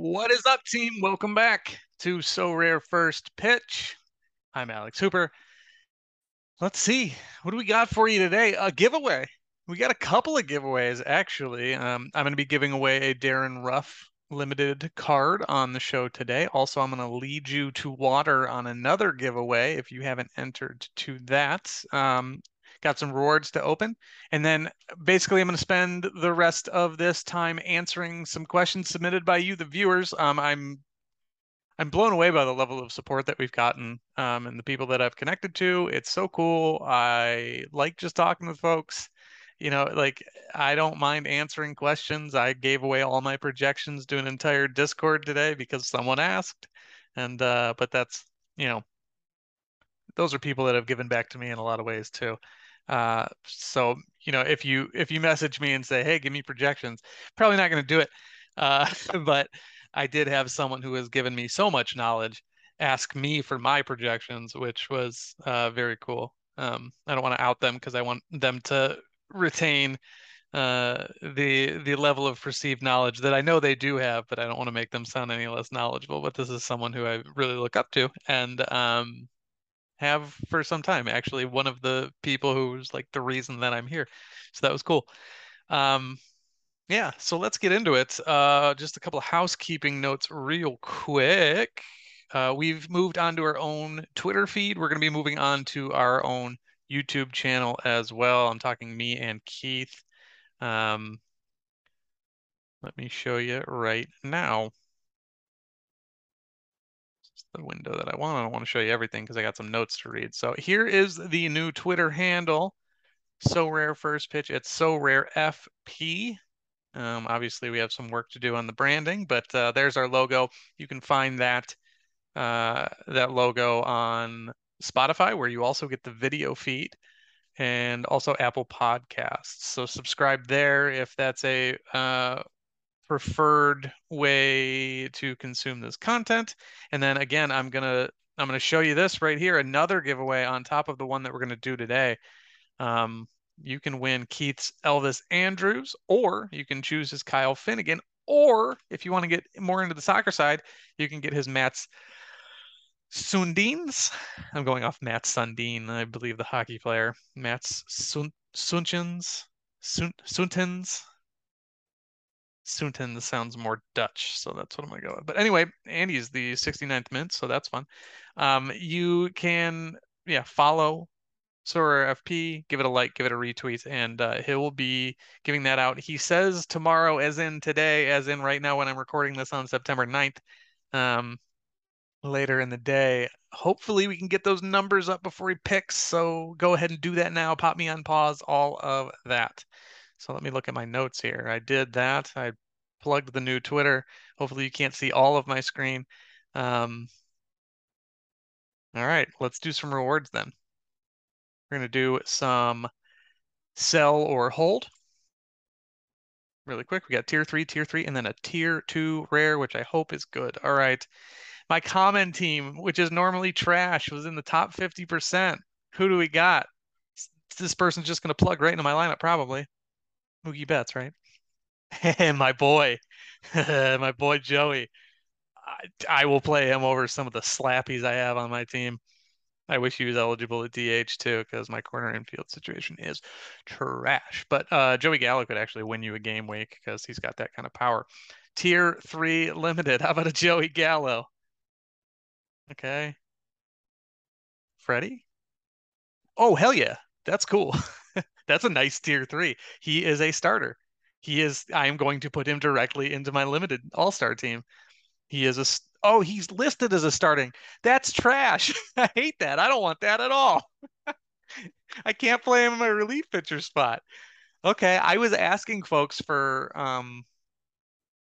What is up, team? Welcome back to Sorare First Pitch. I'm Alex Hooper. Let's see, what do we got for you today? A giveaway. We got a couple of giveaways, actually. Um, I'm going to be giving away a Darrin Ruf limited card on the show today. Also, I'm going to lead you to water on another giveaway if you haven't entered to that. Um, got some rewards to open. And then basically, I'm going to spend the rest of this time answering some questions submitted by you, the viewers. Um, I'm I'm blown away by the level of support that we've gotten um, and the people that I've connected to. It's so cool. I like just talking with folks. You know, like I don't mind answering questions. I gave away all my projections to an entire Discord today because someone asked. And uh, but that's you know, those are people that have given back to me in a lot of ways too. Uh, so you know, if you if you message me and say, "Hey, give me projections," probably not going to do it. Uh, but I did have someone who has given me so much knowledge ask me for my projections, which was uh, very cool. Um, I don't want to out them because I want them to retain uh, the the level of perceived knowledge that I know they do have, but I don't want to make them sound any less knowledgeable. But this is someone who I really look up to, and um, have for some time. Actually, one of the people who was like the reason that I'm here. So that was cool. Um, yeah, so let's get into it. Uh, just a couple of housekeeping notes, real quick. Uh, we've moved on to our own Twitter feed. We're going to be moving on to our own YouTube channel as well. I'm talking me and Keith. Um, let me show you right now the window that I want. I don't want to show you everything because I got some notes to read. So here is the new Twitter handle. Sorare first pitch. It's Sorare FP. Um, obviously, we have some work to do on the branding, but uh, there's our logo. You can find that uh, that logo on Spotify, where you also get the video feed, and also Apple Podcasts. So subscribe there if that's a uh, preferred way to consume this content. And then again, I'm gonna I'm gonna show you this right here, another giveaway on top of the one that we're gonna do today. Um, you can win Keith's Elvis Andrus, or you can choose his Kyle Finnegan, or if you want to get more into the soccer side, you can get his Matt's Sundins. I'm going off Matt Sundin, I believe the hockey player. Mats Sun Sunchens. Sun. Sunten sounds more Dutch, so that's what I'm gonna go with. But anyway, Andy's the 69th mint, so that's fun. Um, you can yeah follow Sorare FP, give it a like, give it a retweet, and uh, he will be giving that out. He says tomorrow, as in today, as in right now when I'm recording this on September 9th. Um, later in the day. Hopefully, we can get those numbers up before he picks. So go ahead and do that now. Pop me on pause, all of that. So let me look at my notes here. I did that. I plugged the new Twitter. Hopefully you can't see all of my screen. Um, all right, let's do some rewards then. We're going to do some sell or hold. Really quick, we got tier three, tier three, and then a tier two rare, which I hope is good. All right. My common team, which is normally trash, was in the top 50%. Who do we got? This person's just going to plug right into my lineup, probably. Mookie Betts, right? And my boy, my boy Joey. I, I, will play him over some of the slappies I have on my team. I wish he was eligible at DH too, because my corner infield situation is trash. But uh, Joey Gallo could actually win you a game week because he's got that kind of power. Tier three limited. How about a Joey Gallo? Okay. Freddie? Oh, hell yeah. That's cool. That's a nice tier three. He is a starter. He is. I am going to put him directly into my limited All Star team. He is a. Oh, he's listed as a starting. That's trash. I hate that. I don't want that at all. I can't play him in my relief pitcher spot. Okay, I was asking folks for um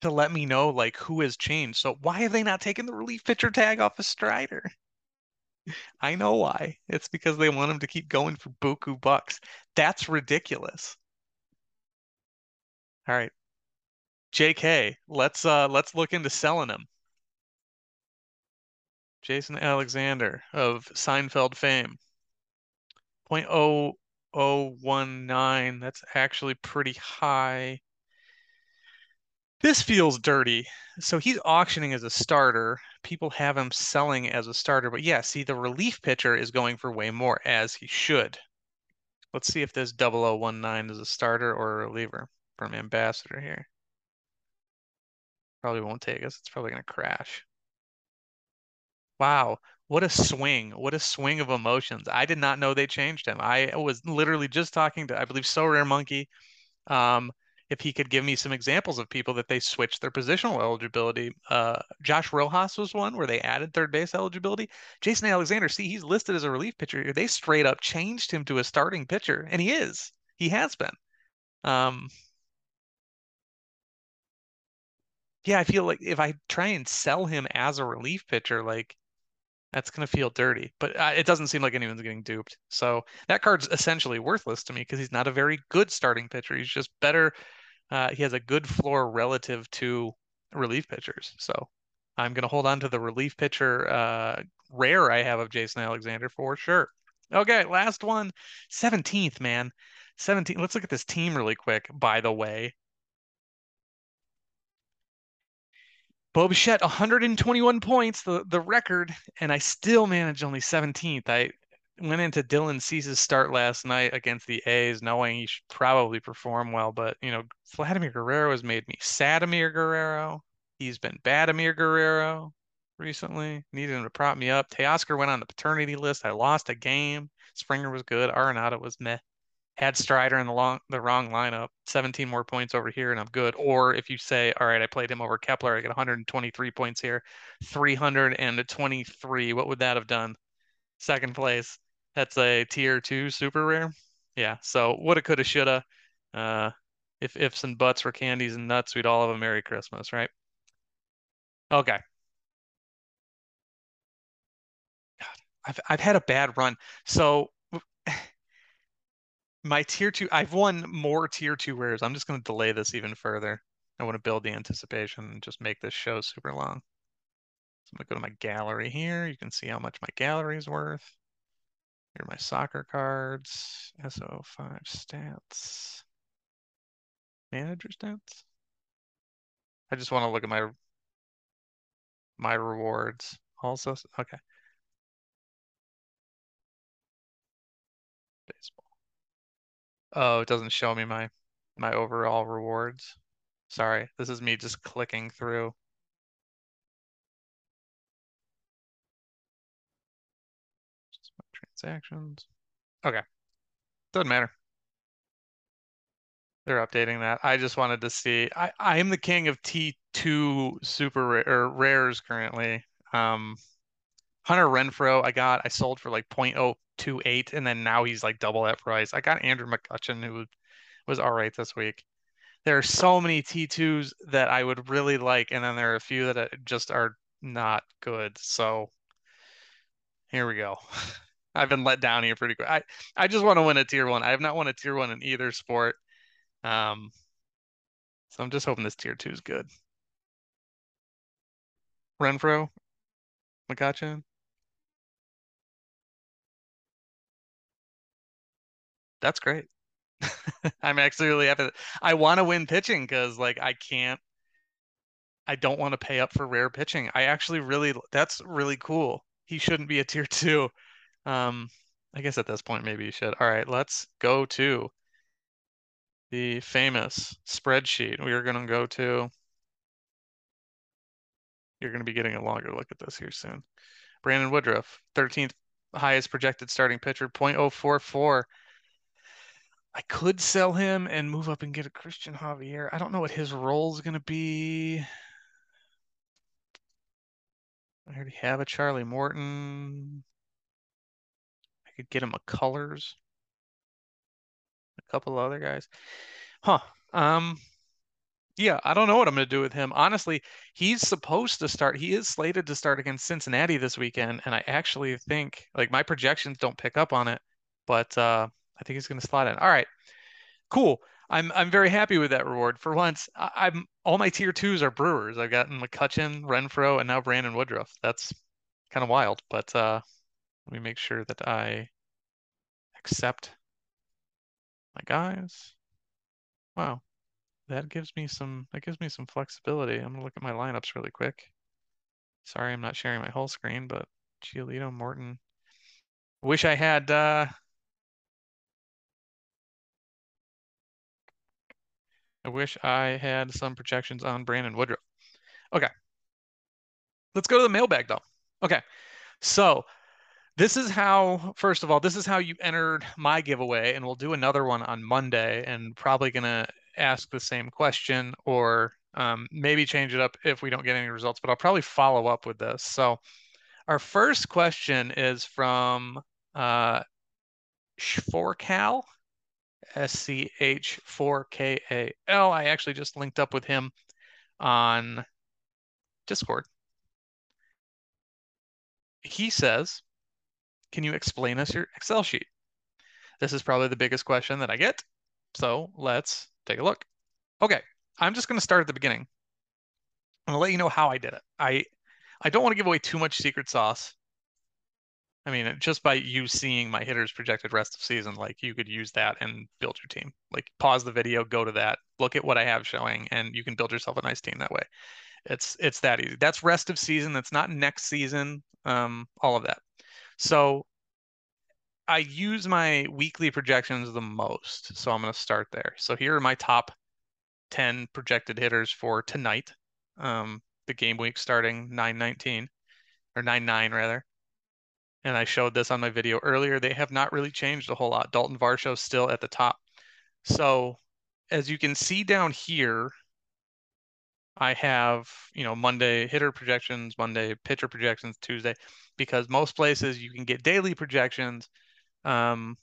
to let me know like who has changed. So why have they not taken the relief pitcher tag off of Strider? I know why. It's because they want him to keep going for buku bucks. That's ridiculous. All right. JK, let's uh let's look into selling him. Jason Alexander of Seinfeld fame. 0.0019. That's actually pretty high. This feels dirty. So he's auctioning as a starter. People have him selling as a starter, but yeah, see, the relief pitcher is going for way more, as he should. Let's see if this 0019 is a starter or a reliever from Ambassador here. Probably won't take us. It's probably going to crash. Wow, what a swing. What a swing of emotions. I did not know they changed him. I was literally just talking to, I believe, Sorare Monkey. Um, if he could give me some examples of people that they switched their positional eligibility. Uh, Josh Rojas was one where they added third base eligibility. Jason Alexander, see, he's listed as a relief pitcher. They straight up changed him to a starting pitcher, and he is. He has been. Um, yeah, I feel like if I try and sell him as a relief pitcher, like that's going to feel dirty. But uh, it doesn't seem like anyone's getting duped. So that card's essentially worthless to me because he's not a very good starting pitcher. He's just better uh, he has a good floor relative to relief pitchers. So I'm going to hold on to the relief pitcher uh, rare I have of Jason Alexander for sure. Okay, last one. 17th, man. 17. Let's look at this team really quick, by the way. Bo Bichette, 121 points, the, the record, and I still managed only 17th. I went into Dylan Cease's start last night against the A's, knowing he should probably perform well. But you know, Vladimir Guerrero has made me sad. Sadimir Guerrero. He's been bad. Badimir Guerrero recently. Needed him to prop me up. Teoscar went on the paternity list. I lost a game. Springer was good. Arenado was meh. Had Strider in the long the wrong lineup. 17 more points over here, and I'm good. Or if you say, all right, I played him over Kepler, I get 123 points here, 323. What would that have done? Second place. That's a tier two super rare. Yeah. So woulda, coulda, shoulda. Uh, if ifs and buts were candies and nuts, we'd all have a Merry Christmas, right? Okay. God, I've I've had a bad run. So my tier two, I've won more tier two rares. I'm just going to delay this even further. I want to build the anticipation and just make this show super long. So I'm going to go to my gallery here. You can see how much my gallery is worth. Here are my soccer cards. SO5 stats. Manager stats. I just want to look at my my rewards also. Okay. Baseball. Oh, it doesn't show me my my overall rewards. Sorry, this is me just clicking through. Transactions. Okay. Doesn't matter. They're updating that. I just wanted to see. I I am the king of T2 super rare, or rares currently. Um, Hunter Renfroe, I got. I sold for like 0.028, and then now he's like double that price. I got Andrew McCutchen, who was all right this week. There are so many T2s that I would really like, and then there are a few that just are not good. So here we go. I've been let down here pretty quick. I, I just want to win a tier one. I have not won a tier one in either sport. Um, so I'm just hoping this tier two is good. Renfroe, McCutchen. That's great. I'm actually really happy. I want to win pitching because like I can't. I don't want to pay up for rare pitching. I actually really that's really cool. He shouldn't be a tier two. Um, I guess at this point maybe you should. All right, let's go to the famous spreadsheet. We are going to go to. You're going to be getting a longer look at this here soon. Brandon Woodruff, 13th highest projected starting pitcher, 0.044. I could sell him and move up and get a Cristian Javier. I don't know what his role is going to be. I already have a Charlie Morton. Could get him a colors. A couple other guys. Huh. Um yeah, I don't know what I'm going to do with him. Honestly, he's supposed to start. He is slated to start against Cincinnati this weekend, and I actually think like my projections don't pick up on it, but uh I think he's going to slot in. All right, cool. I'm I'm very happy with that reward. For once, I, am all my tier twos are Brewers. I've gotten McCutchen, Renfroe, and now Brandon Woodruff. That's kind of wild, but uh, let me make sure that I accept my guys. Wow, that gives me some that gives me some flexibility. I'm gonna look at my lineups really quick. Sorry, I'm not sharing my whole screen, but Giolito, Morton. Wish I had uh I wish I had some projections on Brandon Woodruff. Okay. Let's go to the mailbag though. Okay. So this is how, first of all, this is how you entered my giveaway, and we'll do another one on Monday and probably gonna ask the same question or um, maybe change it up if we don't get any results, but I'll probably follow up with this. So our first question is from uh, Schforkal, S-C-H-4-K-A-L. I actually just linked up with him on Discord. He says, can you explain us your Excel sheet? This is probably the biggest question that I get. So let's take a look. Okay, I'm just going to start at the beginning. I'm going to let you know how I did it. I I don't want to give away too much secret sauce. I mean, just by you seeing my hitters projected rest of season, like you could use that and build your team. Like pause the video, go to that, look at what I have showing, and you can build yourself a nice team that way. It's it's that easy. That's rest of season. That's not next season. Um, all of that. So I use my weekly projections the most. So I'm going to start there. So here are my top 10 projected hitters for tonight. Um, the game week starting 919 or 99 rather. And I showed this on my video earlier. They have not really changed a whole lot. Dalton Varsho still at the top. So as you can see down here, I have, you know, Monday hitter projections, Monday pitcher projections, Tuesday, because most places you can get daily projections um,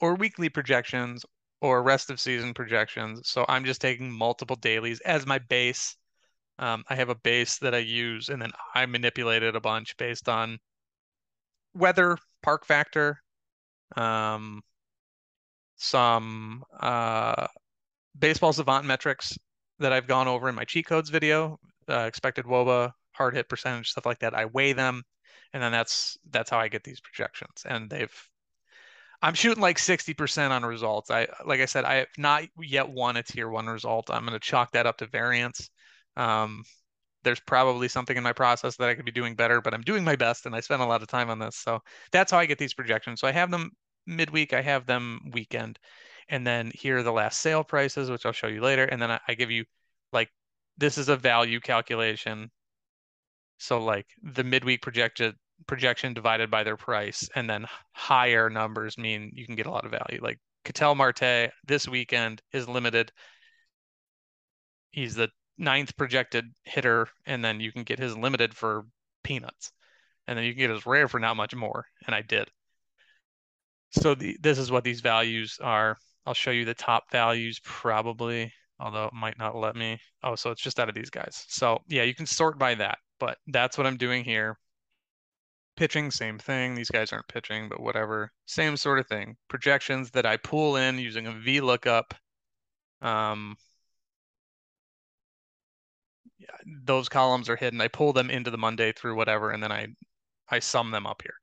or weekly projections or rest of season projections. So I'm just taking multiple dailies as my base. Um, I have a base that I use, and then I manipulate it a bunch based on weather, park factor, um, some uh, baseball savant metrics that I've gone over in my cheat codes video, uh, expected WOBA, hard hit percentage, stuff like that. I weigh them, and then that's that's how I get these projections. And they've I'm shooting like 60% on results. I like I said, I have not yet won a tier one result. I'm going to chalk that up to variance. Um, there's probably something in my process that I could be doing better, but I'm doing my best and I spend a lot of time on this. So that's how I get these projections. So I have them midweek, I have them weekend. And then here are the last sale prices, which I'll show you later. And then I, I give you like this is a value calculation. So like the midweek projected projection divided by their price, and then higher numbers mean you can get a lot of value. Like Ketel Marte this weekend is limited. He's the ninth projected hitter, and then you can get his limited for peanuts, and then you can get his rare for not much more. And I did. So the, this is what these values are. I'll show you the top values probably, although it might not let me. Oh, so it's just out of these guys. So yeah, you can sort by that, but that's what I'm doing here. Pitching, same thing. These guys aren't pitching, but whatever. Same sort of thing. Projections that I pull in using a VLOOKUP. Um, yeah, those columns are hidden. I pull them into the Monday through whatever, and then I I sum them up here.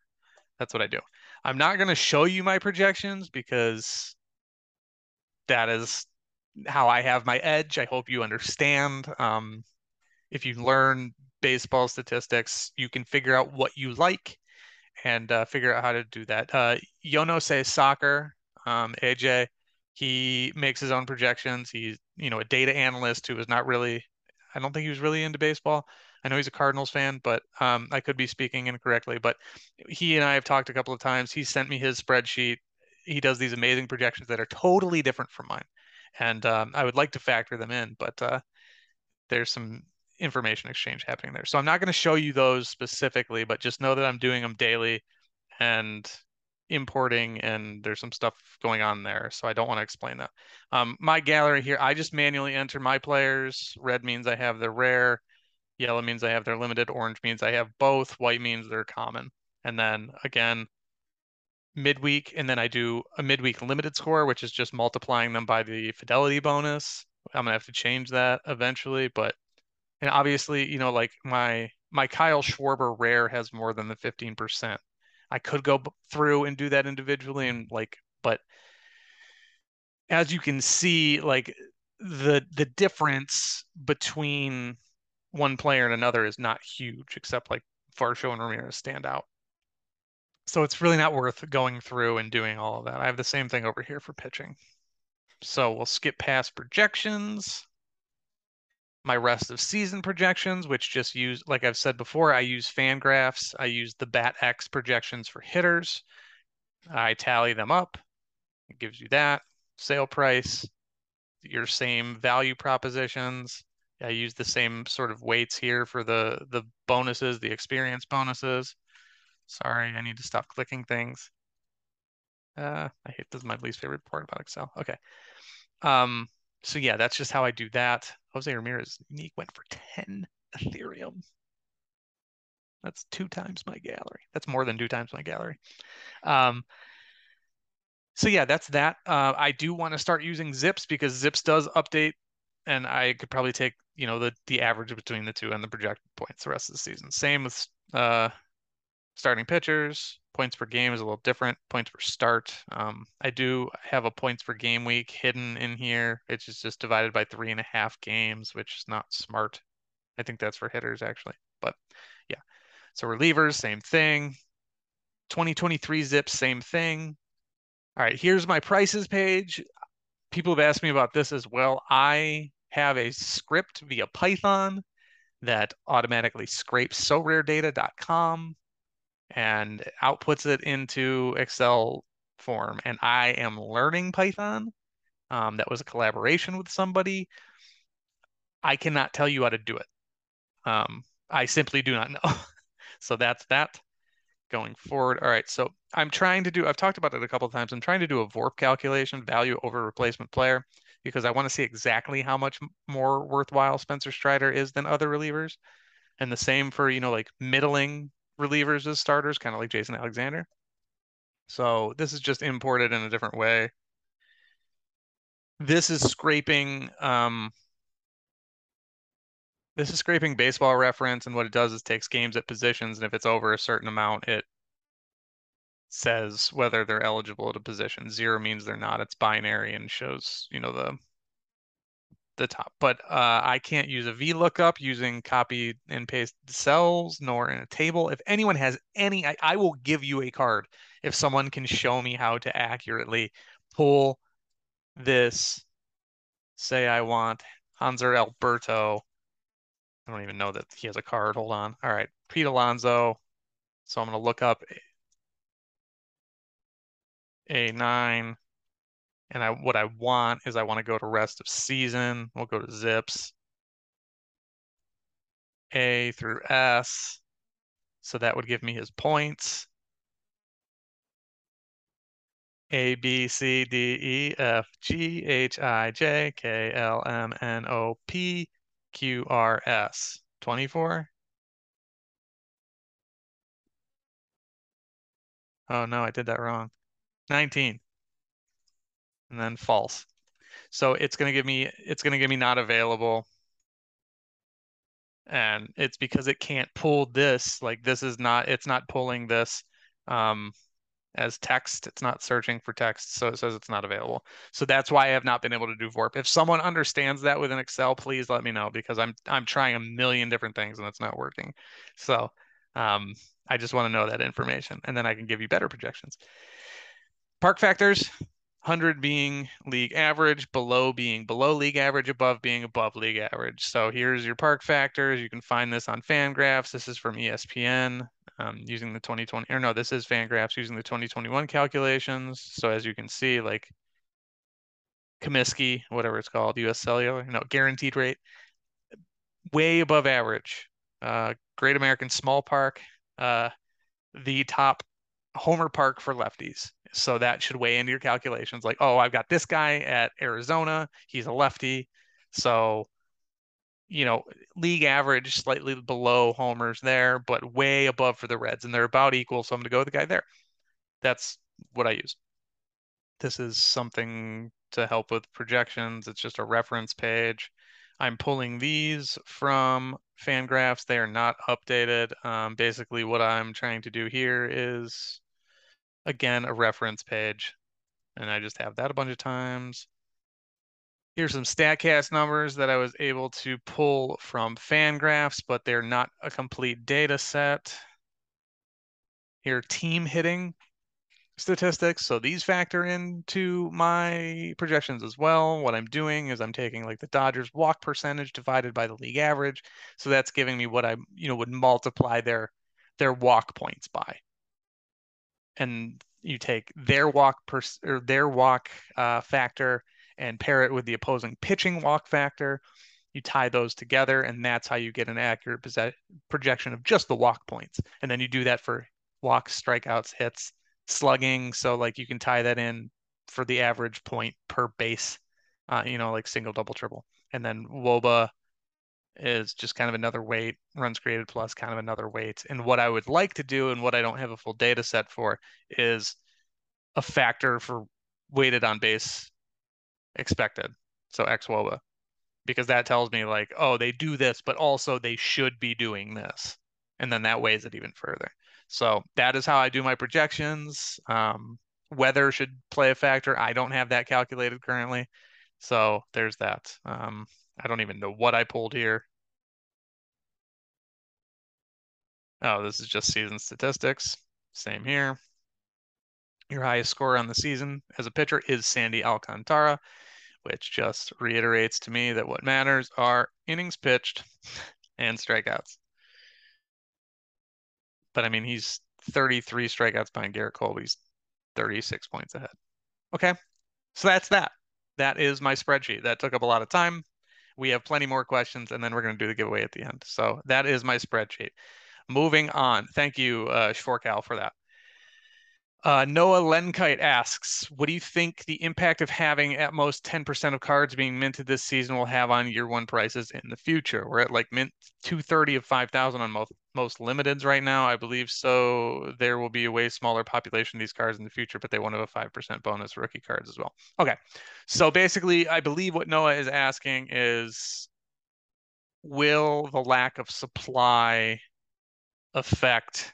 That's what I do. I'm not going to show you my projections because that is how I have my edge. I hope you understand. Um, if you learn baseball statistics, you can figure out what you like and uh, figure out how to do that. Uh, Yono says soccer. Um, AJ, he makes his own projections. He's you know a data analyst who is not really. I don't think he was really into baseball. I know he's a Cardinals fan, but um, I could be speaking incorrectly. But he and I have talked a couple of times. He sent me his spreadsheet. He does these amazing projections that are totally different from mine, and um, I would like to factor them in. But uh, there's some information exchange happening there. So I'm not going to show you those specifically, but just know that I'm doing them daily and importing and there's some stuff going on there. So I don't want to explain that. Um, my gallery here, I just manually enter my players. Red means I have their rare. Yellow means I have their limited. Orange means I have both. White means they're common. And then again, midweek, and then I do a midweek limited score, which is just multiplying them by the fidelity bonus. I'm gonna have to change that eventually, but and obviously, you know, like my my Kyle Schwarber rare has more than the 15%. I could go through and do that individually and like, but as you can see, like the the difference between one player and another is not huge, except like Varsho and Ramirez stand out. So it's really not worth going through and doing all of that. I have the same thing over here for pitching. So we'll skip past projections. My rest of season projections, which just use, like I've said before, I use Fangraphs. I use the BATX projections for hitters. I tally them up. It gives you that sale price, your same value propositions. I use the same sort of weights here for the the bonuses, the experience bonuses. Sorry, I need to stop clicking things. Uh, I hate this is my least favorite part about Excel. Okay. Um, so yeah, that's just how I do that. Jose Ramirez unique went for 10 Ethereum. That's two times my gallery. That's more than two times my gallery. Um, so yeah, that's that. Uh, I do want to start using Zips because Zips does update, and I could probably take you know the the average between the two and the projected points the rest of the season. Same with uh, starting pitchers. Points per game is a little different. Points per start. Um, I do have a points per game week hidden in here. It's just, just divided by three and a half games, which is not smart. I think that's for hitters actually, but yeah. So relievers, same thing. 2023 zips, same thing. All right, here's my prices page. People have asked me about this as well. I have a script via Python that automatically scrapes sorare.data.com and outputs it into Excel form. And I am learning Python. Um, that was a collaboration with somebody. I cannot tell you how to do it. Um, I simply do not know. so that's that going forward. All right, so I'm trying to do, I've talked about it a couple of times. I'm trying to do a VORP calculation, value over replacement player, because I want to see exactly how much more worthwhile Spencer Strider is than other relievers. And the same for, you know, like middling relievers as starters, kind of like Jason Alexander. So this is just imported in a different way. This is scraping um, this is scraping baseball reference, and what it does is takes games at positions, and if it's over a certain amount, it says whether they're eligible at a position. Zero means they're not. It's binary and shows, you know, the the top. But uh, I can't use a VLOOKUP using copy and paste cells nor in a table. If anyone has any, I, I will give you a card if someone can show me how to accurately pull this. Say I want Hanser Alberto. I don't even know that he has a card. Hold on. All right, Pete Alonso. So I'm going to look up A9 and I what I want is I want to go to rest of season. We'll go to zips. A through S. So that would give me his points. A, B, C, D, E, F, G, H, I, J, K, L, M, N, O, P, Q, R, S. 24? Oh no, I did that wrong. 19 and then false. So it's going to give me it's going to give me not available. And it's because it can't pull this, like this is not it's not pulling this um as text. It's not searching for text, so it says it's not available. So that's why I have not been able to do VORP. If someone understands that within Excel, please let me know because I'm I'm trying a million different things and it's not working. So um, I just want to know that information, and then I can give you better projections. Park factors, 100 being league average, below being below league average, above being above league average. So here's your park factors. You can find this on Fangraphs. This is from ESPN um, using the 2020, or no, this is Fangraphs using the 2021 calculations. So as you can see, like Comiskey, whatever it's called, US Cellular, no, guaranteed rate, way above average. Uh, Great American Small Park, uh, the top homer park for lefties. So that should weigh into your calculations. Like, oh, I've got this guy at Arizona. He's a lefty. So, you know, league average slightly below homers there, but way above for the Reds. And they're about equal. So I'm going to go with the guy there. That's what I use. This is something to help with projections. It's just a reference page. I'm pulling these from Fangraphs. They are not updated. Um, basically, what I'm trying to do here is again, a reference page. And I just have that a bunch of times. Here's some StatCast numbers that I was able to pull from Fangraphs, but they're not a complete data set. Here, team hitting statistics. So these factor into my projections as well. What I'm doing is I'm taking like the Dodgers walk percentage divided by the league average. So that's giving me what I, you know, would multiply their their walk points by. And you take their walk per or their walk uh, factor and pair it with the opposing pitching walk factor. You tie those together, and that's how you get an accurate projection of just the walk points. And then you do that for walks, strikeouts, hits, slugging. So like you can tie that in for the average point per base, uh, you know, like single, double, triple. And then WOBA is just kind of another weight, runs created plus kind of another weight. And what I would like to do and what I don't have a full data set for is a factor for weighted on base expected. So X WOBA. Because that tells me like, oh, they do this, but also they should be doing this. And then that weighs it even further. So that is how I do my projections. Um, weather should play a factor. I don't have that calculated currently. So there's that. Um, I don't even know what I pulled here. Oh, this is just season statistics. Same here. Your highest score on the season as a pitcher is Sandy Alcantara, which just reiterates to me that what matters are innings pitched and strikeouts. But I mean, he's 33 strikeouts behind Gerrit Cole. He's 36 points ahead. Okay. So that's that. That is my spreadsheet. That took up a lot of time. We have plenty more questions, and then we're going to do the giveaway at the end. So that is my spreadsheet. Moving on. Thank you, uh, Schwarkal, for that. Uh, Noah Lenkite asks, what do you think the impact of having at most 10% of cards being minted this season will have on year one prices in the future? We're at like mint 230 of 5,000 on most, most limiteds right now, I believe. So there will be a way smaller population of these cards in the future, but they won't have a 5% bonus rookie cards as well. Okay. So basically, I believe what Noah is asking is, will the lack of supply affect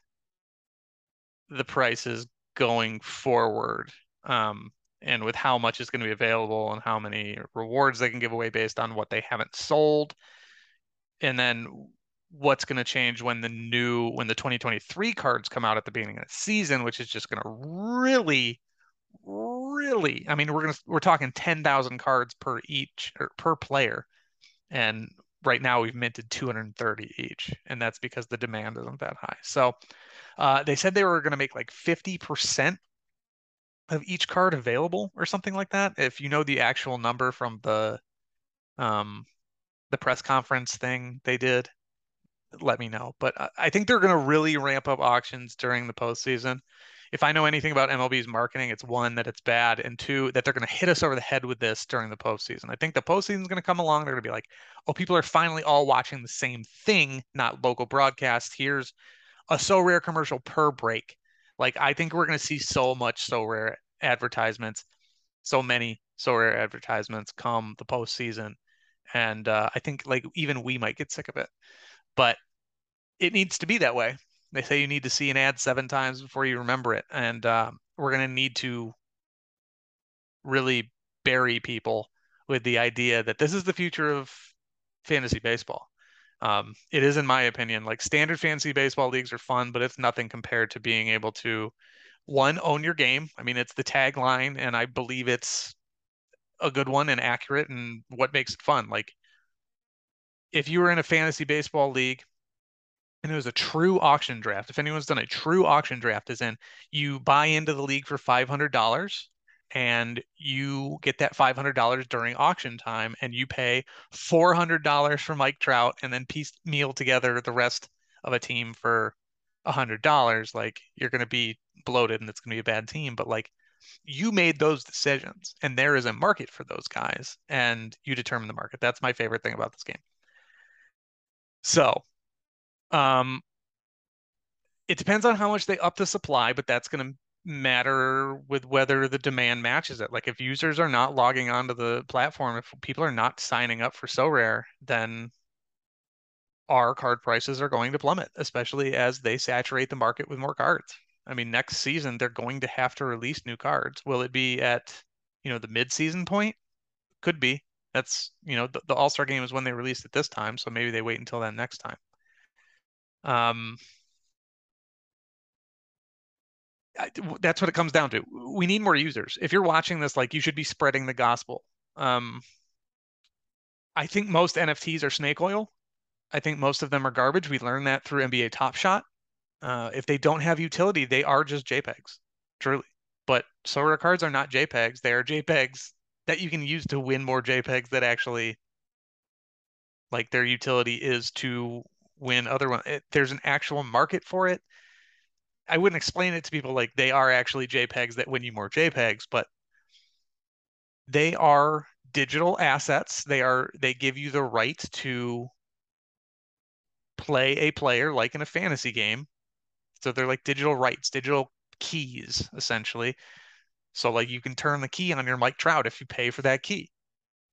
the prices going forward um, and with how much is going to be available and how many rewards they can give away based on what they haven't sold and then what's going to change when the new when the 2023 cards come out at the beginning of the season which is just going to really really i mean we're going to we're talking 10,000 cards per each or per player and right now we've minted 230 each and that's because the demand isn't that high so uh, they said they were going to make like 50% of each card available or something like that. If you know the actual number from the um, the press conference thing they did, let me know. But I think they're going to really ramp up auctions during the postseason. If I know anything about MLB's marketing, it's one that it's bad, and two that they're going to hit us over the head with this during the postseason. I think the postseason is going to come along. They're going to be like, "Oh, people are finally all watching the same thing, not local broadcasts." Here's a Sorare commercial per break. Like I think we're going to see so much Sorare advertisements, so many Sorare advertisements come the postseason, and uh, I think like even we might get sick of it, but it needs to be that way. They say you need to see an ad seven times before you remember it, and uh, we're going to need to really bury people with the idea that this is the future of fantasy baseball. Um, it is, in my opinion, like standard fantasy baseball leagues are fun, but it's nothing compared to being able to one own your game. I mean, it's the tagline, and I believe it's a good one and accurate, and what makes it fun. Like, if you were in a fantasy baseball league and it was a true auction draft, if anyone's done a true auction draft, is in you buy into the league for five hundred dollars and you get that $500 during auction time and you pay $400 for Mike Trout and then piecemeal together the rest of a team for $100 like you're going to be bloated and it's going to be a bad team. But like you made those decisions and there is a market for those guys and you determine the market. That's my favorite thing about this game so um it depends on how much they up the supply but that's going to matter with whether the demand matches it. Like if users are not logging onto the platform, if people are not signing up for Sorare, then our card prices are going to plummet, especially as they saturate the market with more cards. I mean, next season they're going to have to release new cards. Will it be at, you know, the mid-season point? Could be. That's you know the, the All Star game is when they released it this time, so maybe they wait until then next time. Um, I, that's what it comes down to. We need more users. If you're watching this, like you should be spreading the gospel. Um, I think most NFTs are snake oil. I think most of them are garbage. We learned that through NBA Top Shot. Uh, if they don't have utility, they are just JPEGs, truly. But Sorare cards are not JPEGs. They are JPEGs that you can use to win more JPEGs that actually, like, their utility is to win other one. It, there's an actual market for it. I wouldn't explain it to people like they are actually JPEGs that win you more JPEGs, but they are digital assets. They are they give you the right to play a player like in a fantasy game. So they're like digital rights, digital keys essentially. So like you can turn the key on your Mike Trout if you pay for that key.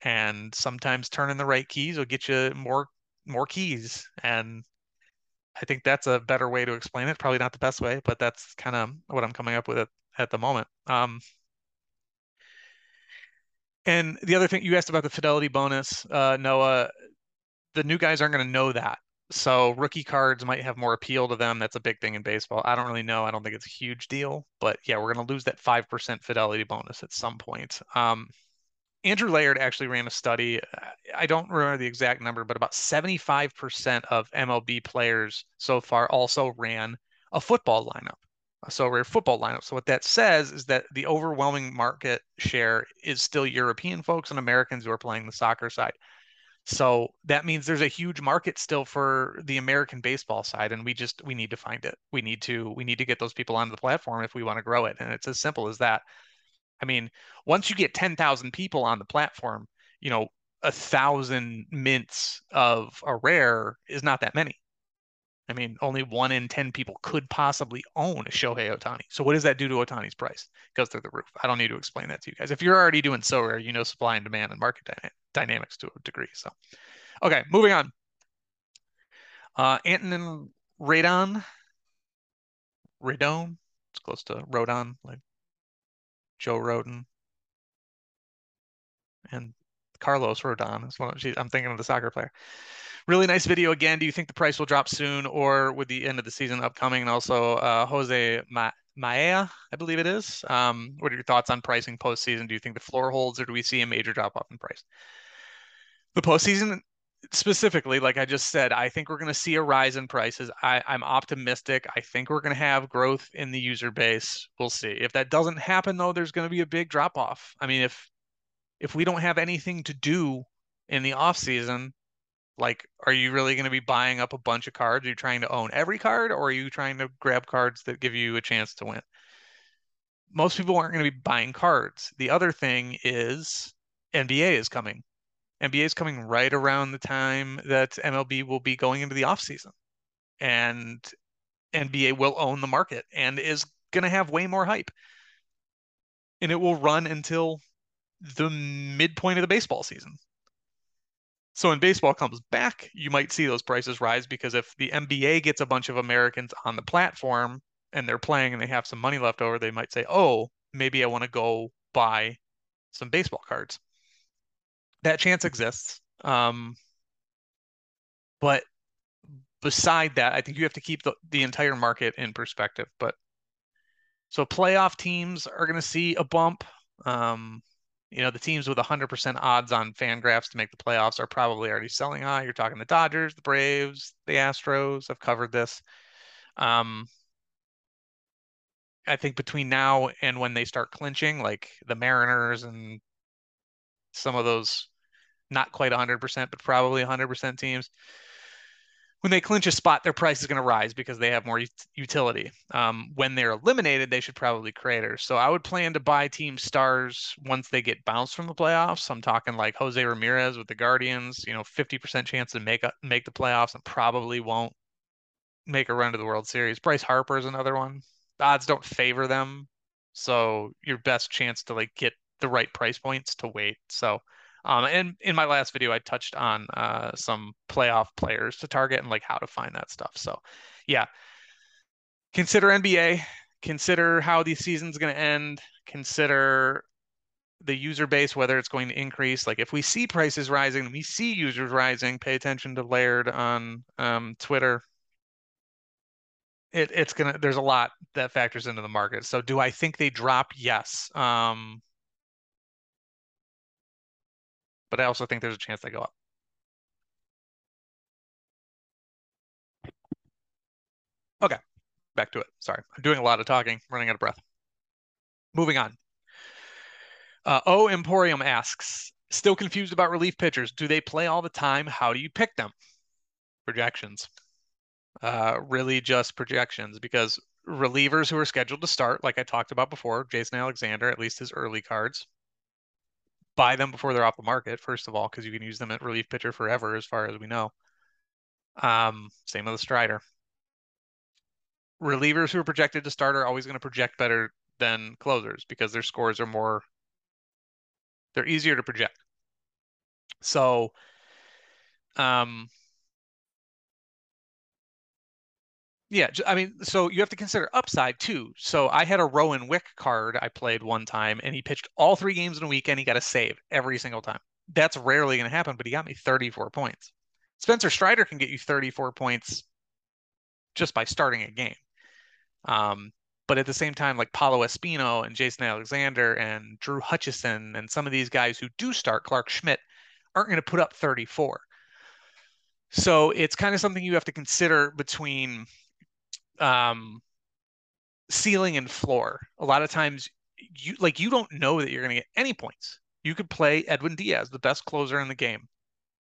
And sometimes turning the right keys will get you more more keys. And I think that's a better way to explain it. Probably not the best way, but that's kind of what I'm coming up with at, at the moment. Um, and the other thing you asked about the fidelity bonus, uh, Noah, the new guys aren't going to know that. So rookie cards might have more appeal to them. That's a big thing in baseball. I don't really know. I don't think it's a huge deal, but yeah, we're going to lose that 5% fidelity bonus at some point. Um, Andrew Laird actually ran a study. I don't remember the exact number, but about 75% of MLB players so far also ran a football lineup, So a Sorare football lineup. So what that says is that the overwhelming market share is still European folks and Americans who are playing the soccer side. So that means there's a huge market still for the American baseball side, and we just we need to find it. We need to we need to get those people onto the platform if we want to grow it, and it's as simple as that. I mean, once you get ten thousand people on the platform, you know, a thousand mints of a rare is not that many. I mean, only one in 10 people could possibly own a Shohei Ohtani. So what does that do to Ohtani's price? It goes through the roof. I don't need to explain that to you guys. If you're already doing Sorare, you know supply and demand and market dyna- dynamics to a degree. So, okay, moving on. Uh, Antonin Radon. Radon. It's close to Rodon, like Joe Roden. And Carlos Rodon I'm thinking of the soccer player. Really nice video again. Do you think the price will drop soon or with the end of the season upcoming? And also uh, Jose Ma- Maea, I believe it is. Um, what are your thoughts on pricing postseason? Do you think the floor holds or do we see a major drop off in price? The postseason specifically, like I just said, I think we're going to see a rise in prices. I, I'm optimistic. I think we're going to have growth in the user base. We'll see. If that doesn't happen, though, there's going to be a big drop off. I mean, if if we don't have anything to do in the off season, like, are you really going to be buying up a bunch of cards? Are you trying to own every card, or are you trying to grab cards that give you a chance to win? Most people aren't going to be buying cards. The other thing is NBA is coming. NBA is coming right around the time that MLB will be going into the off season, and NBA will own the market and is going to have way more hype, and it will run until the midpoint of the baseball season. So when baseball comes back, you might see those prices rise because if the NBA gets a bunch of Americans on the platform and they're playing and they have some money left over, they might say, "Oh, maybe I want to go buy some baseball cards." That chance exists. Um, but beside that, I think you have to keep the, the entire market in perspective. But so playoff teams are going to see a bump. Um, you know, the teams with 100% odds on Fangraphs to make the playoffs are probably already selling high. You're talking the Dodgers, the Braves, the Astros. I've covered this. Um, I think between now and when they start clinching, like the Mariners and some of those not quite 100%, but probably 100% teams, when they clinch a spot, their price is going to rise because they have more utility. Um, when they're eliminated, they should probably crater. So I would plan to buy team stars once they get bounced from the playoffs. I'm talking like Jose Ramirez with the Guardians, you know, 50% chance to make a, make the playoffs and probably won't make a run to the World Series. Bryce Harper is another one. The odds don't favor them, so your best chance to like get the right price points to wait. So um, and in my last video, I touched on uh, some playoff players to target and like how to find that stuff. So, yeah, consider NBA. Consider how the season's going to end. Consider the user base, whether it's going to increase. Like if we see prices rising, we see users rising, pay attention to Laird on um, Twitter. It, it's gonna there's a lot that factors into the market. So do I think they drop? Yes. Um, but I also think there's a chance they go up. Okay, back to it. Sorry, I'm doing a lot of talking, running out of breath. Moving on. Uh, o Emporium asks, still confused about relief pitchers. Do they play all the time? How do you pick them? Projections. Uh, really just projections because relievers who are scheduled to start, like I talked about before, Jason Alexander, at least his early cards, buy them before they're off the market, first of all, because you can use them at relief pitcher forever, as far as we know. Um, same with the Strider. Relievers who are projected to start are always going to project better than closers because their scores are more they're easier to project. So um yeah, I mean, so you have to consider upside too. So I had a Rowan Wick card I played one time, and he pitched all three games in a week, and he got a save every single time. That's rarely going to happen, but he got me 34 points. Spencer Strider can get you 34 points just by starting a game. Um, but at the same time, like Paolo Espino and Jason Alexander and Drew Hutchison and some of these guys who do start Clarke Schmidt aren't going to put up 34. So it's kind of something you have to consider between um, ceiling and floor. A lot of times, you like you don't know that you're going to get any points. You could play Edwin Diaz, the best closer in the game.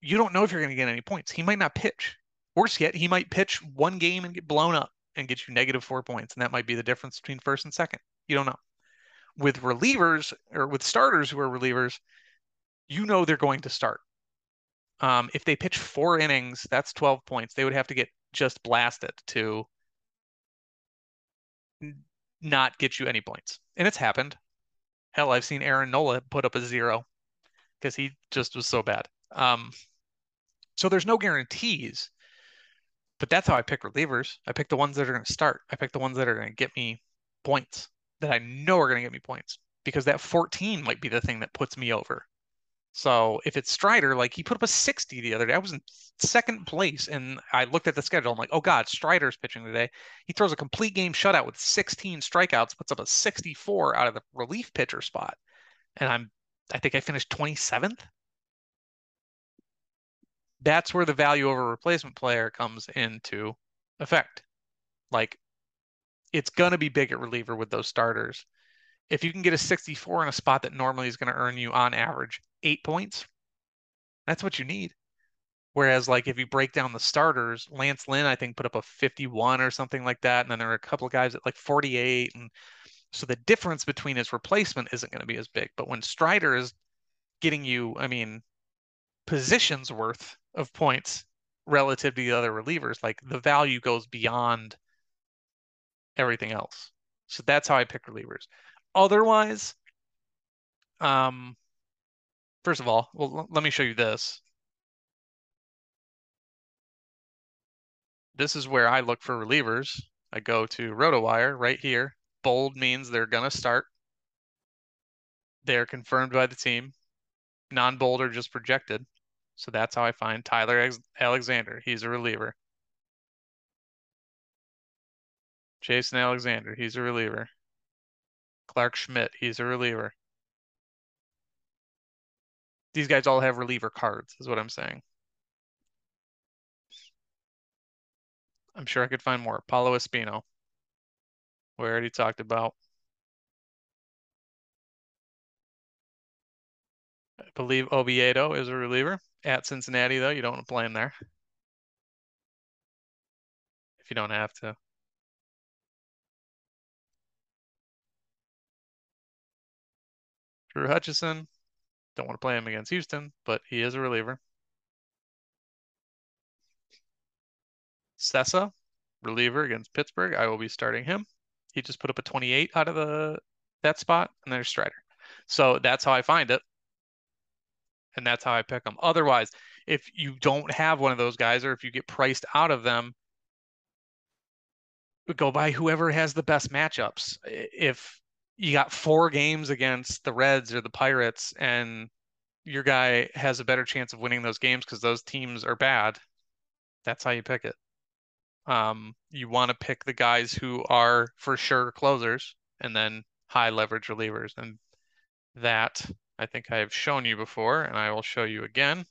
You don't know if you're going to get any points. He might not pitch. Worse yet, he might pitch one game and get blown up and get you negative four points. And that might be the difference between first and second. You don't know. With relievers or with starters who are relievers, you know they're going to start. Um, if they pitch four innings, that's 12 points. They would have to get just blasted to not get you any points. And it's happened. Hell, I've seen Aaron Nola put up a zero because he just was so bad. Um, so there's no guarantees, but that's how I pick relievers. I pick the ones that are going to start. I pick the ones that are going to get me points that I know are going to get me points because that 14 might be the thing that puts me over. So if it's Strider, like he put up a 60 the other day, I was in second place, and I looked at the schedule. I'm like, oh god, Strider's pitching today. He throws a complete game shutout with 16 strikeouts, puts up a 64 out of the relief pitcher spot, and I'm, I think I finished 27th. That's where the value over replacement player comes into effect. Like, it's gonna be big at reliever with those starters. If you can get a 64 in a spot that normally is going to earn you on average eight points, that's what you need. Whereas, like, if you break down the starters, Lance Lynn, I think, put up a 51 or something like that. And then there are a couple of guys at like 48. And so the difference between his replacement isn't going to be as big. But when Strider is getting you, I mean, positions worth of points relative to the other relievers, like the value goes beyond everything else. So that's how I pick relievers. Otherwise, um, First of all, well, let me show you this. This is where I look for relievers. I go to RotoWire right here. Bold means they're going to start. They're confirmed by the team. Non-bold are just projected. So that's how I find Tyler Alexander. He's a reliever. Jason Alexander, he's a reliever. Clarke Schmidt, he's a reliever. These guys all have reliever cards, is what I'm saying. I'm sure I could find more. Paolo Espino. We already talked about. I believe Oviedo is a reliever. At Cincinnati, though, you don't want to play him there. If you don't have to. Drew Hutchison. Don't want to play him against Houston, but he is a reliever. Cessa, reliever against Pittsburgh. I will be starting him. He just put up a 28 out of the that spot, and there's Strider. So that's how I find it. And that's how I pick them. Otherwise, if you don't have one of those guys, or if you get priced out of them, go by whoever has the best matchups. If you got four games against the Reds or the Pirates, and your guy has a better chance of winning those games because those teams are bad. That's how you pick it. Um, you want to pick the guys who are for sure closers and then high leverage relievers. And that I think I have shown you before, and I will show you again.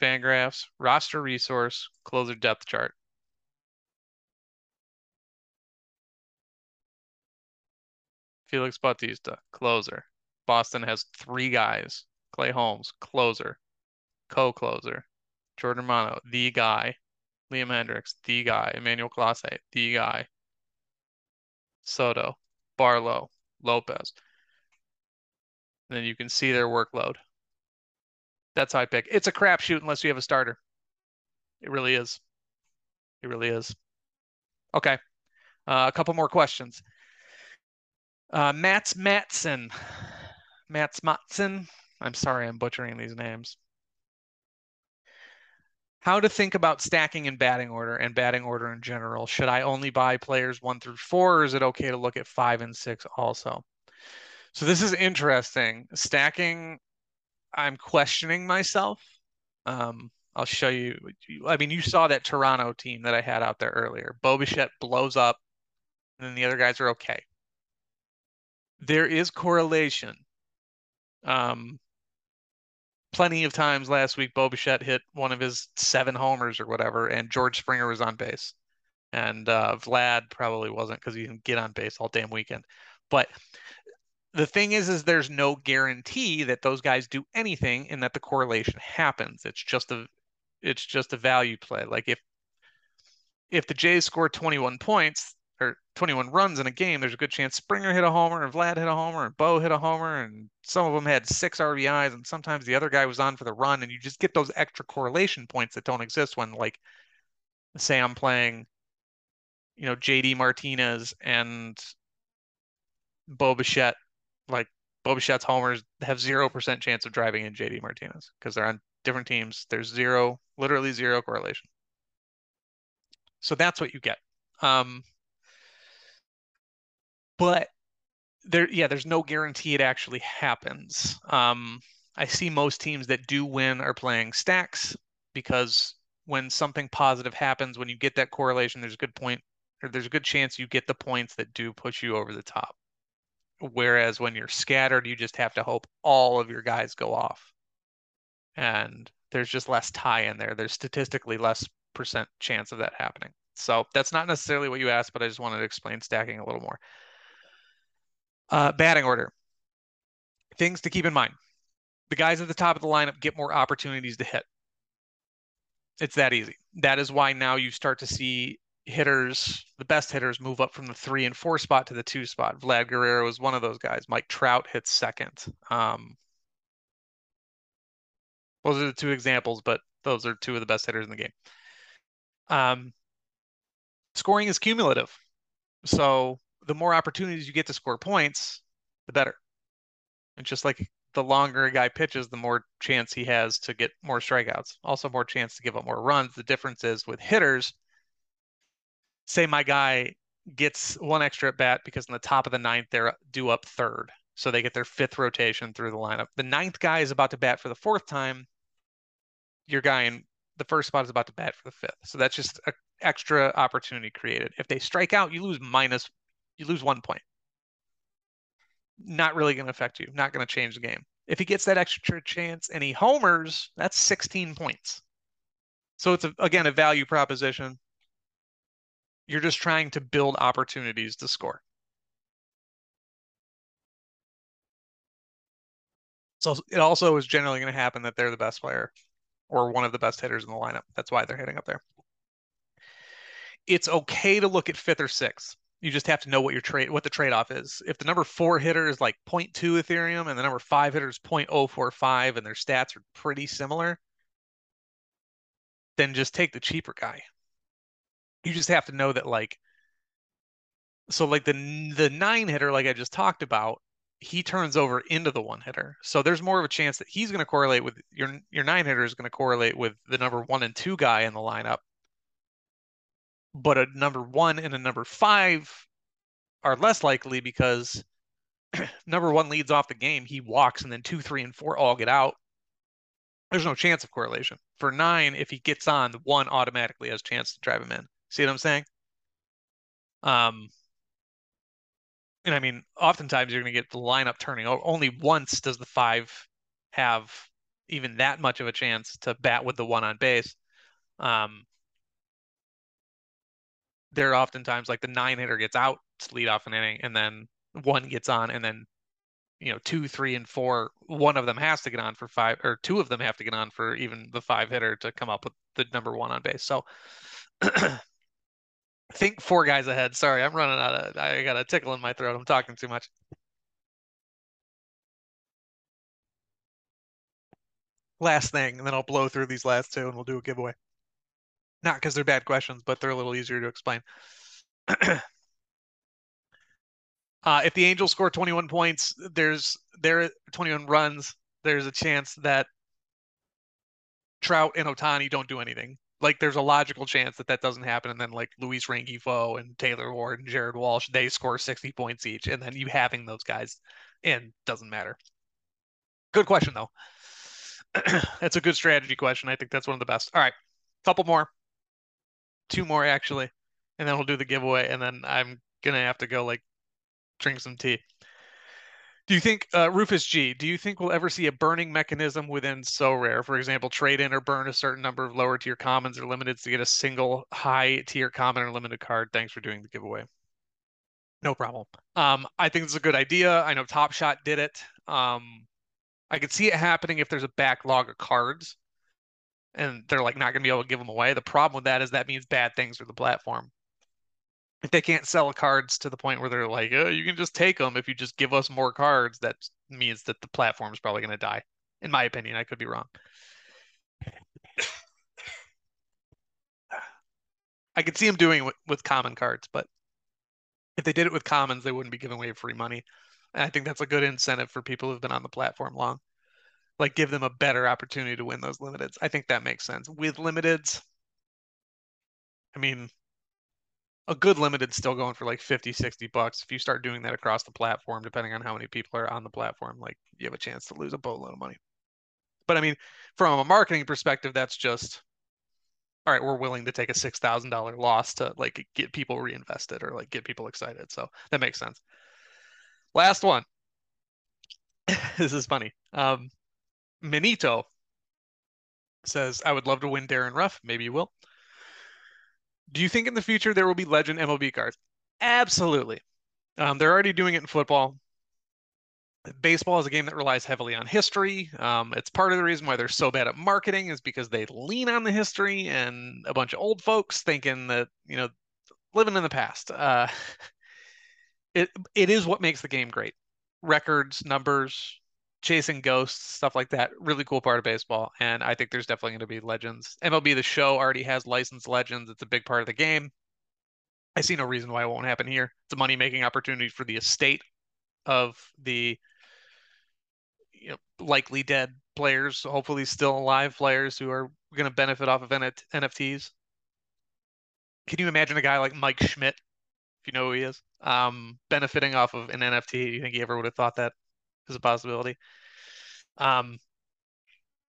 Fangraphs, roster resource, closer depth chart. Felix Bautista, closer. Boston has three guys. Clay Holmes, closer. Co-closer. Jordan Romano, the guy. Liam Hendriks, the guy. Emmanuel Clase, the guy. Soto, Barlow, Lopez. And then you can see their workload. That's how I pick. It's a crapshoot unless you have a starter. It really is. It really is. Okay. Uh, a couple more questions. Uh, Mats Matson. Mats Matson. I'm sorry, I'm butchering these names. How to think about stacking in batting order and batting order in general. Should I only buy players one through four, or is it okay to look at five and six also? So this is interesting. Stacking, I'm questioning myself. Um, I'll show you. I mean, you saw that Toronto team that I had out there earlier. Bo Bichette blows up, and then the other guys are okay. There is correlation. Um, plenty of times last week, Bo hit one of his seven homers or whatever, and George Springer was on base. And uh, Vlad probably wasn't because he didn't get on base all damn weekend. But the thing is, is there's no guarantee that those guys do anything and that the correlation happens. It's just a, it's just a value play. Like if, if the Jays score 21 points, or 21 runs in a game, there's a good chance Springer hit a homer and Vlad hit a homer and Bo hit a homer and some of them had six RBIs and sometimes the other guy was on for the run and you just get those extra correlation points that don't exist when like say I'm playing you know JD Martinez and Bo Bichette like Bo Bichette's homers have 0% chance of driving in JD Martinez because they're on different teams. There's zero, literally zero correlation. So that's what you get. Um, but there, yeah, there's no guarantee it actually happens. Um, I see most teams that do win are playing stacks because when something positive happens, when you get that correlation, there's a good point or there's a good chance you get the points that do push you over the top. Whereas when you're scattered, you just have to hope all of your guys go off. And there's just less tie in there. There's statistically less percent chance of that happening. So that's not necessarily what you asked, but I just wanted to explain stacking a little more. Uh, batting order. Things to keep in mind. The guys at the top of the lineup get more opportunities to hit. It's that easy. That is why now you start to see hitters, the best hitters, move up from the three and four spot to the two spot. Vlad Guerrero is one of those guys. Mike Trout hits second. Um, those are the two examples, but those are two of the best hitters in the game. Um, scoring is cumulative. So the more opportunities you get to score points, the better. And just like the longer a guy pitches, the more chance he has to get more strikeouts. Also, more chance to give up more runs. The difference is with hitters, say my guy gets one extra at bat because in the top of the ninth, they're due up third. So they get their fifth rotation through the lineup. The ninth guy is about to bat for the fourth time. Your guy in the first spot is about to bat for the fifth. So that's just an extra opportunity created. If they strike out, you lose minus you lose one point. Not really going to affect you. Not going to change the game. If he gets that extra chance and he homers, that's 16 points. So it's a, again a value proposition. You're just trying to build opportunities to score. So it also is generally going to happen that they're the best player or one of the best hitters in the lineup. That's why they're hitting up there. It's okay to look at fifth or sixth you just have to know what your trade what the trade-off is. If the number four hitter is like 0.2 Ethereum and the number five hitter is 0.045 and their stats are pretty similar, then just take the cheaper guy. You just have to know that like so like the the nine hitter, like I just talked about, he turns over into the one hitter. So there's more of a chance that he's going to correlate with your your nine hitter is going to correlate with the number one and two guy in the lineup but a number one and a number five are less likely because number one leads off the game, he walks, and then two, three, and four all get out. There's no chance of correlation. For nine, if he gets on, the one automatically has a chance to drive him in. See what I'm saying? Um, and I mean, oftentimes you're going to get the lineup turning. Only once does the five have even that much of a chance to bat with the one on base. Um, there are oftentimes like the nine hitter gets out to lead off an inning, and then one gets on, and then you know two, three, and four, one of them has to get on for five, or two of them have to get on for even the five hitter to come up with the number one on base. So think four guys ahead. Sorry, I'm running out of. I got a tickle in my throat. I'm talking too much. Last thing, and then I'll blow through these last two, and we'll do a giveaway. Not because they're bad questions, but they're a little easier to explain. uh, if the Angels score 21 points, there's there 21 runs. There's a chance that Trout and Ohtani don't do anything like there's a logical chance that that doesn't happen and then like Luis Rengifo and Taylor Ward and Jared Walsh they score 60 points each and then you having those guys in doesn't matter. Good question though. that's a good strategy question. I think that's one of the best. All right. Couple more. Two more actually. And then we'll do the giveaway and then I'm to have to go like drink some tea. Do you think uh, Rufus G? Do you think we'll ever see a burning mechanism within Sorare? For example, trade in or burn a certain number of lower tier commons or limiteds to get a single high tier common or limited card. Thanks for doing the giveaway. No problem. Um, I think it's a good idea. I know Top Shot did it. Um, I could see it happening if there's a backlog of cards, and they're like not going to be able to give them away. The problem with that is that means bad things for the platform if they can't sell cards to the point where they're like, oh, you can just take them if you just give us more cards, that means that the platform is probably going to die. In my opinion, I could be wrong. I could see them doing it with, with common cards, but if they did it with commons, they wouldn't be giving away free money. And I think that's a good incentive for people who've been on the platform long. Like give them a better opportunity to win those limiteds. I think that makes sense. With limiteds, I mean, a good limited still going for like 50 60 bucks. If you start doing that across the platform depending on how many people are on the platform like you have a chance to lose a boatload of money. But i mean from a marketing perspective that's just all right we're willing to take a $6000 loss to like get people reinvested or like get people excited. So that makes sense. Last one. This is funny. Um minito says i would love to win Darrin Ruf. maybe you will do you think in the future there will be legend MLB cards? Absolutely. Um, they're already doing it in football. Baseball is a game that relies heavily on history. Um, it's part of the reason why they're so bad at marketing is because they lean on the history and a bunch of old folks thinking that you know living in the past. Uh, it it is what makes the game great. Records, numbers, chasing ghosts, stuff like that. Really cool part of baseball. And I think there's definitely going to be legends. MLB The Show already has licensed legends. It's a big part of the game. I see no reason why it won't happen here. It's a money making opportunity for the estate of the you know, likely dead players, hopefully still alive players who are going to benefit off of NFTs. Can you imagine a guy like Mike Schmidt, if you know who he is, um, benefiting off of an NFT? Do you think he ever would have thought that? Is a possibility. Um,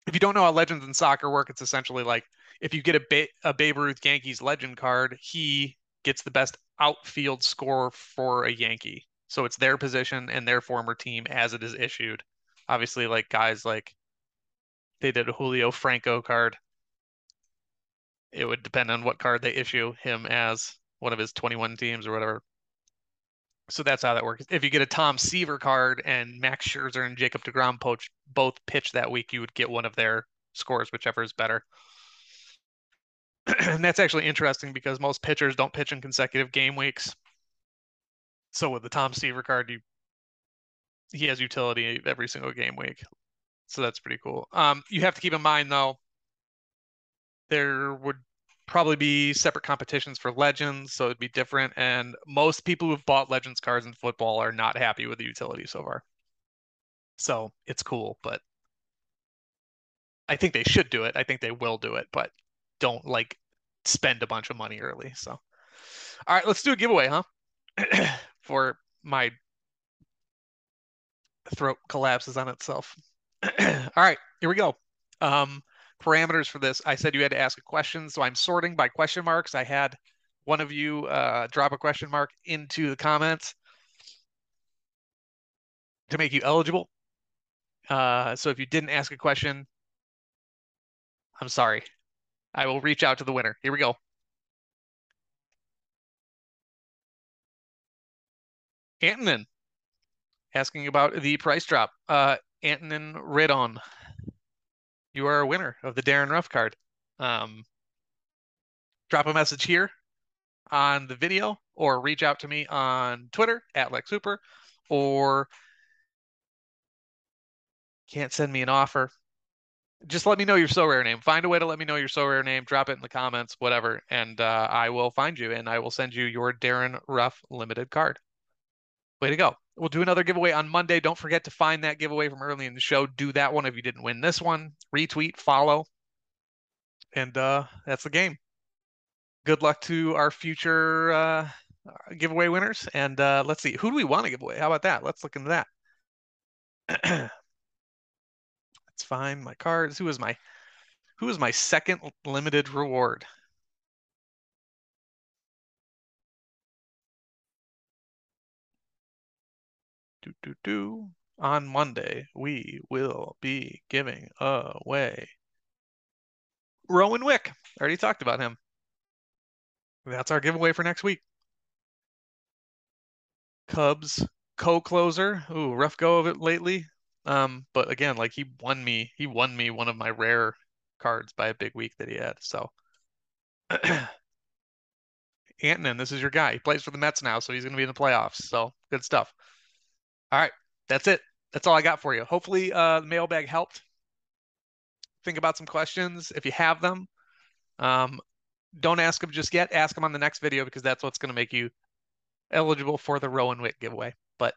if you don't know how legends in soccer work, it's essentially like if you get a, ba- a Babe Ruth Yankees legend card, he gets the best outfield score for a Yankee. So it's their position and their former team as it is issued. Obviously, like guys like they did a Julio Franco card. It would depend on what card they issue him as one of his 21 teams or whatever. So that's how that works. If you get a Tom Seaver card and Max Scherzer and Jacob DeGrom poach both pitch that week, you would get one of their scores, whichever is better. and that's actually interesting because most pitchers don't pitch in consecutive game weeks. So with the Tom Seaver card, you he has utility every single game week. So that's pretty cool. Um, you have to keep in mind though, there would probably be separate competitions for legends, so it'd be different. And most people who've bought legends cards in football are not happy with the utility so far. So it's cool, but I think they should do it. I think they will do it, but don't like spend a bunch of money early. So All right, let's do a giveaway, huh? For my throat collapses on itself. All right, here we go. Um, parameters for this. I said you had to ask a question, so I'm sorting by question marks. I had one of you uh, drop a question mark into the comments to make you eligible. Uh, so if you didn't ask a question, I'm sorry. I will reach out to the winner. Here we go. Antonin asking about the price drop. Uh, Antonin Redon, you are a winner of the Darrin Ruf card. Um, drop a message here on the video or reach out to me on Twitter at Lex Hooper or can't send me an offer. Just let me know your Sorare name. Find a way to let me know your Sorare name. Drop it in the comments, whatever, and uh, I will find you and I will send you your Darrin Ruf limited card. Way to go. We'll do another giveaway on Monday. Don't forget to find that giveaway from early in the show. Do that one if you didn't win this one. Retweet, follow. And uh, that's the game. Good luck to our future uh, giveaway winners. And uh, let's see, who do we want to give away? How about that? Let's look into that. let's find my cards. Who is my who is my second limited reward? Do, do, do. On Monday, we will be giving away Rowan Wick. Already talked about him. That's our giveaway for next week. Cubs co-closer. Ooh, rough go of it lately. Um, but again, like he won me, he won me one of my rare cards by a big week that he had. So Antonin, this is your guy. He plays for the Mets now, so he's going to be in the playoffs. So good stuff. All right, that's it. That's all I got for you. Hopefully, uh, the mailbag helped. Think about some questions if you have them. Um, don't ask them just yet. Ask them on the next video because that's what's going to make you eligible for the Rowan Wick giveaway. But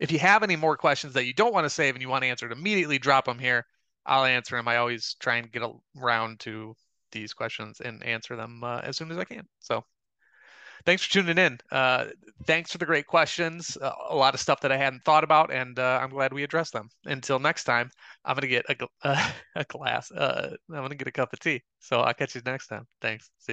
if you have any more questions that you don't want to save and you want answered immediately, drop them here. I'll answer them. I always try and get around to these questions and answer them uh, as soon as I can. So thanks for tuning in. Uh, thanks for the great questions. Uh, a lot of stuff that I hadn't thought about, and uh, I'm glad we addressed them. Until next time, I'm gonna get a, a glass. Uh, I'm gonna get a cup of tea. So I'll catch you next time. Thanks. See you.